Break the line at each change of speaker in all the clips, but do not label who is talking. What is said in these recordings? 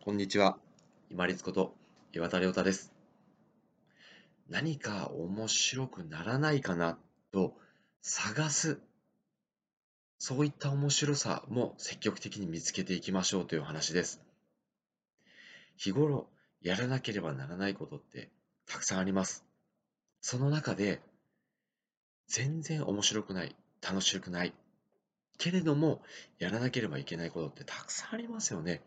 こんにちは。今立こと岩田亮太です。何か面白くならないかなと探す。そういった面白さも積極的に見つけていきましょうという話です。日頃やらなければならないことってたくさんあります。その中で全然面白くない、楽しくない、けれどもやらなければいけないことってたくさんありますよね。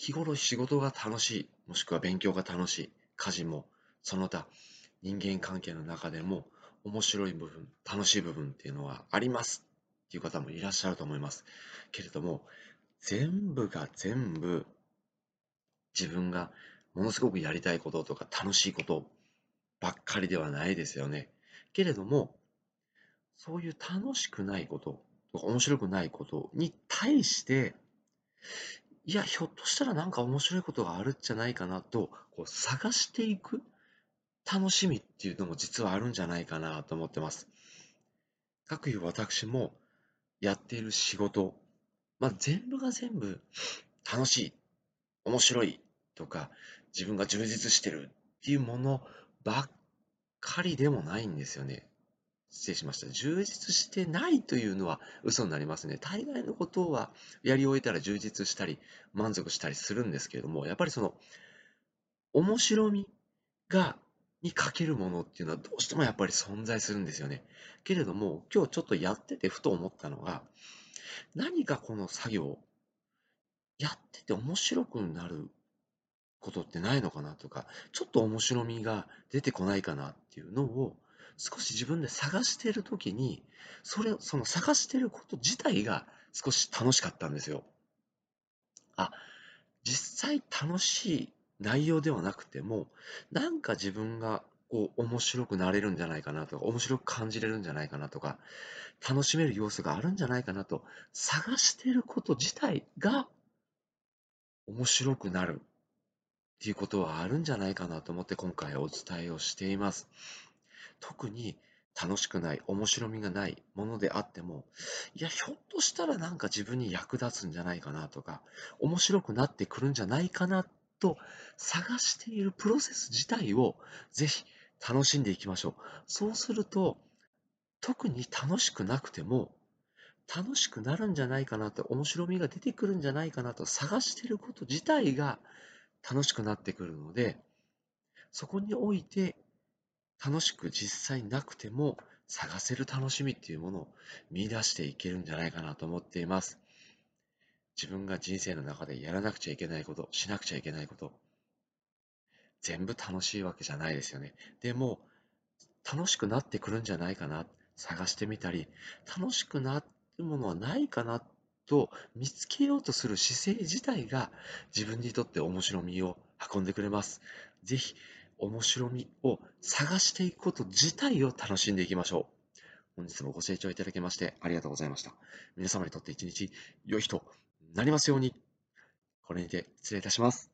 日頃仕事が楽しい、もしくは勉強が楽しい、家事もその他人間関係の中でも面白い部分、楽しい部分っていうのはありますっていう方もいらっしゃると思います。けれども、全部が全部自分がものすごくやりたいこととか楽しいことばっかりではないですよね。けれども、そういう楽しくないこととか面白くないことに対していや、ひょっとしたらなんか面白いことがあるんじゃないかなと、こう探していく楽しみっていうのも実はあるんじゃないかなと思ってます。かくいう私もやっている仕事、まあ、全部が全部楽しい、面白いとか、自分が充実してるっていうものばっかりでもないんですよね。失礼しました。充実してないというのは嘘になりますね。大概のことはやり終えたら充実したり満足したりするんですけれども、やっぱりその面白みがにかけるものっていうのはどうしてもやっぱり存在するんですよね。けれども今日ちょっとやっててふと思ったのが何かこの作業やってて面白くなることってないのかなとかちょっと面白みが出てこないかなっていうのを少し自分で探してる時に、それ、その探してること自体が少し楽しかったんですよ。あ、実際楽しい内容ではなくても、なんか自分がこう面白くなれるんじゃないかなとか、面白く感じれるんじゃないかなとか、楽しめる要素があるんじゃないかなと探してること自体が面白くなるっていうことはあるんじゃないかなと思って今回お伝えをしています。特に楽しくない、面白みがないものであっても、いや、ひょっとしたらなんか自分に役立つんじゃないかなとか、面白くなってくるんじゃないかなと探しているプロセス自体をぜひ楽しんでいきましょう。そうすると、特に楽しくなくても、楽しくなるんじゃないかなと、面白みが出てくるんじゃないかなと探していること自体が楽しくなってくるので、そこにおいて楽しく実際なくても探せる楽しみっていうものを見出していけるんじゃないかなと思っています。自分が人生の中でやらなくちゃいけないこと、しなくちゃいけないこと、全部楽しいわけじゃないですよね。でも、楽しくなってくるんじゃないかな、探してみたり、楽しくなるものはないかなと見つけようとする姿勢自体が自分にとって面白みを運んでくれます。ぜひ面白みを探していくこと自体を楽しんでいきましょう。本日もご清聴いただきましてありがとうございました。皆様にとって一日良い日となりますように。これにて失礼いたします。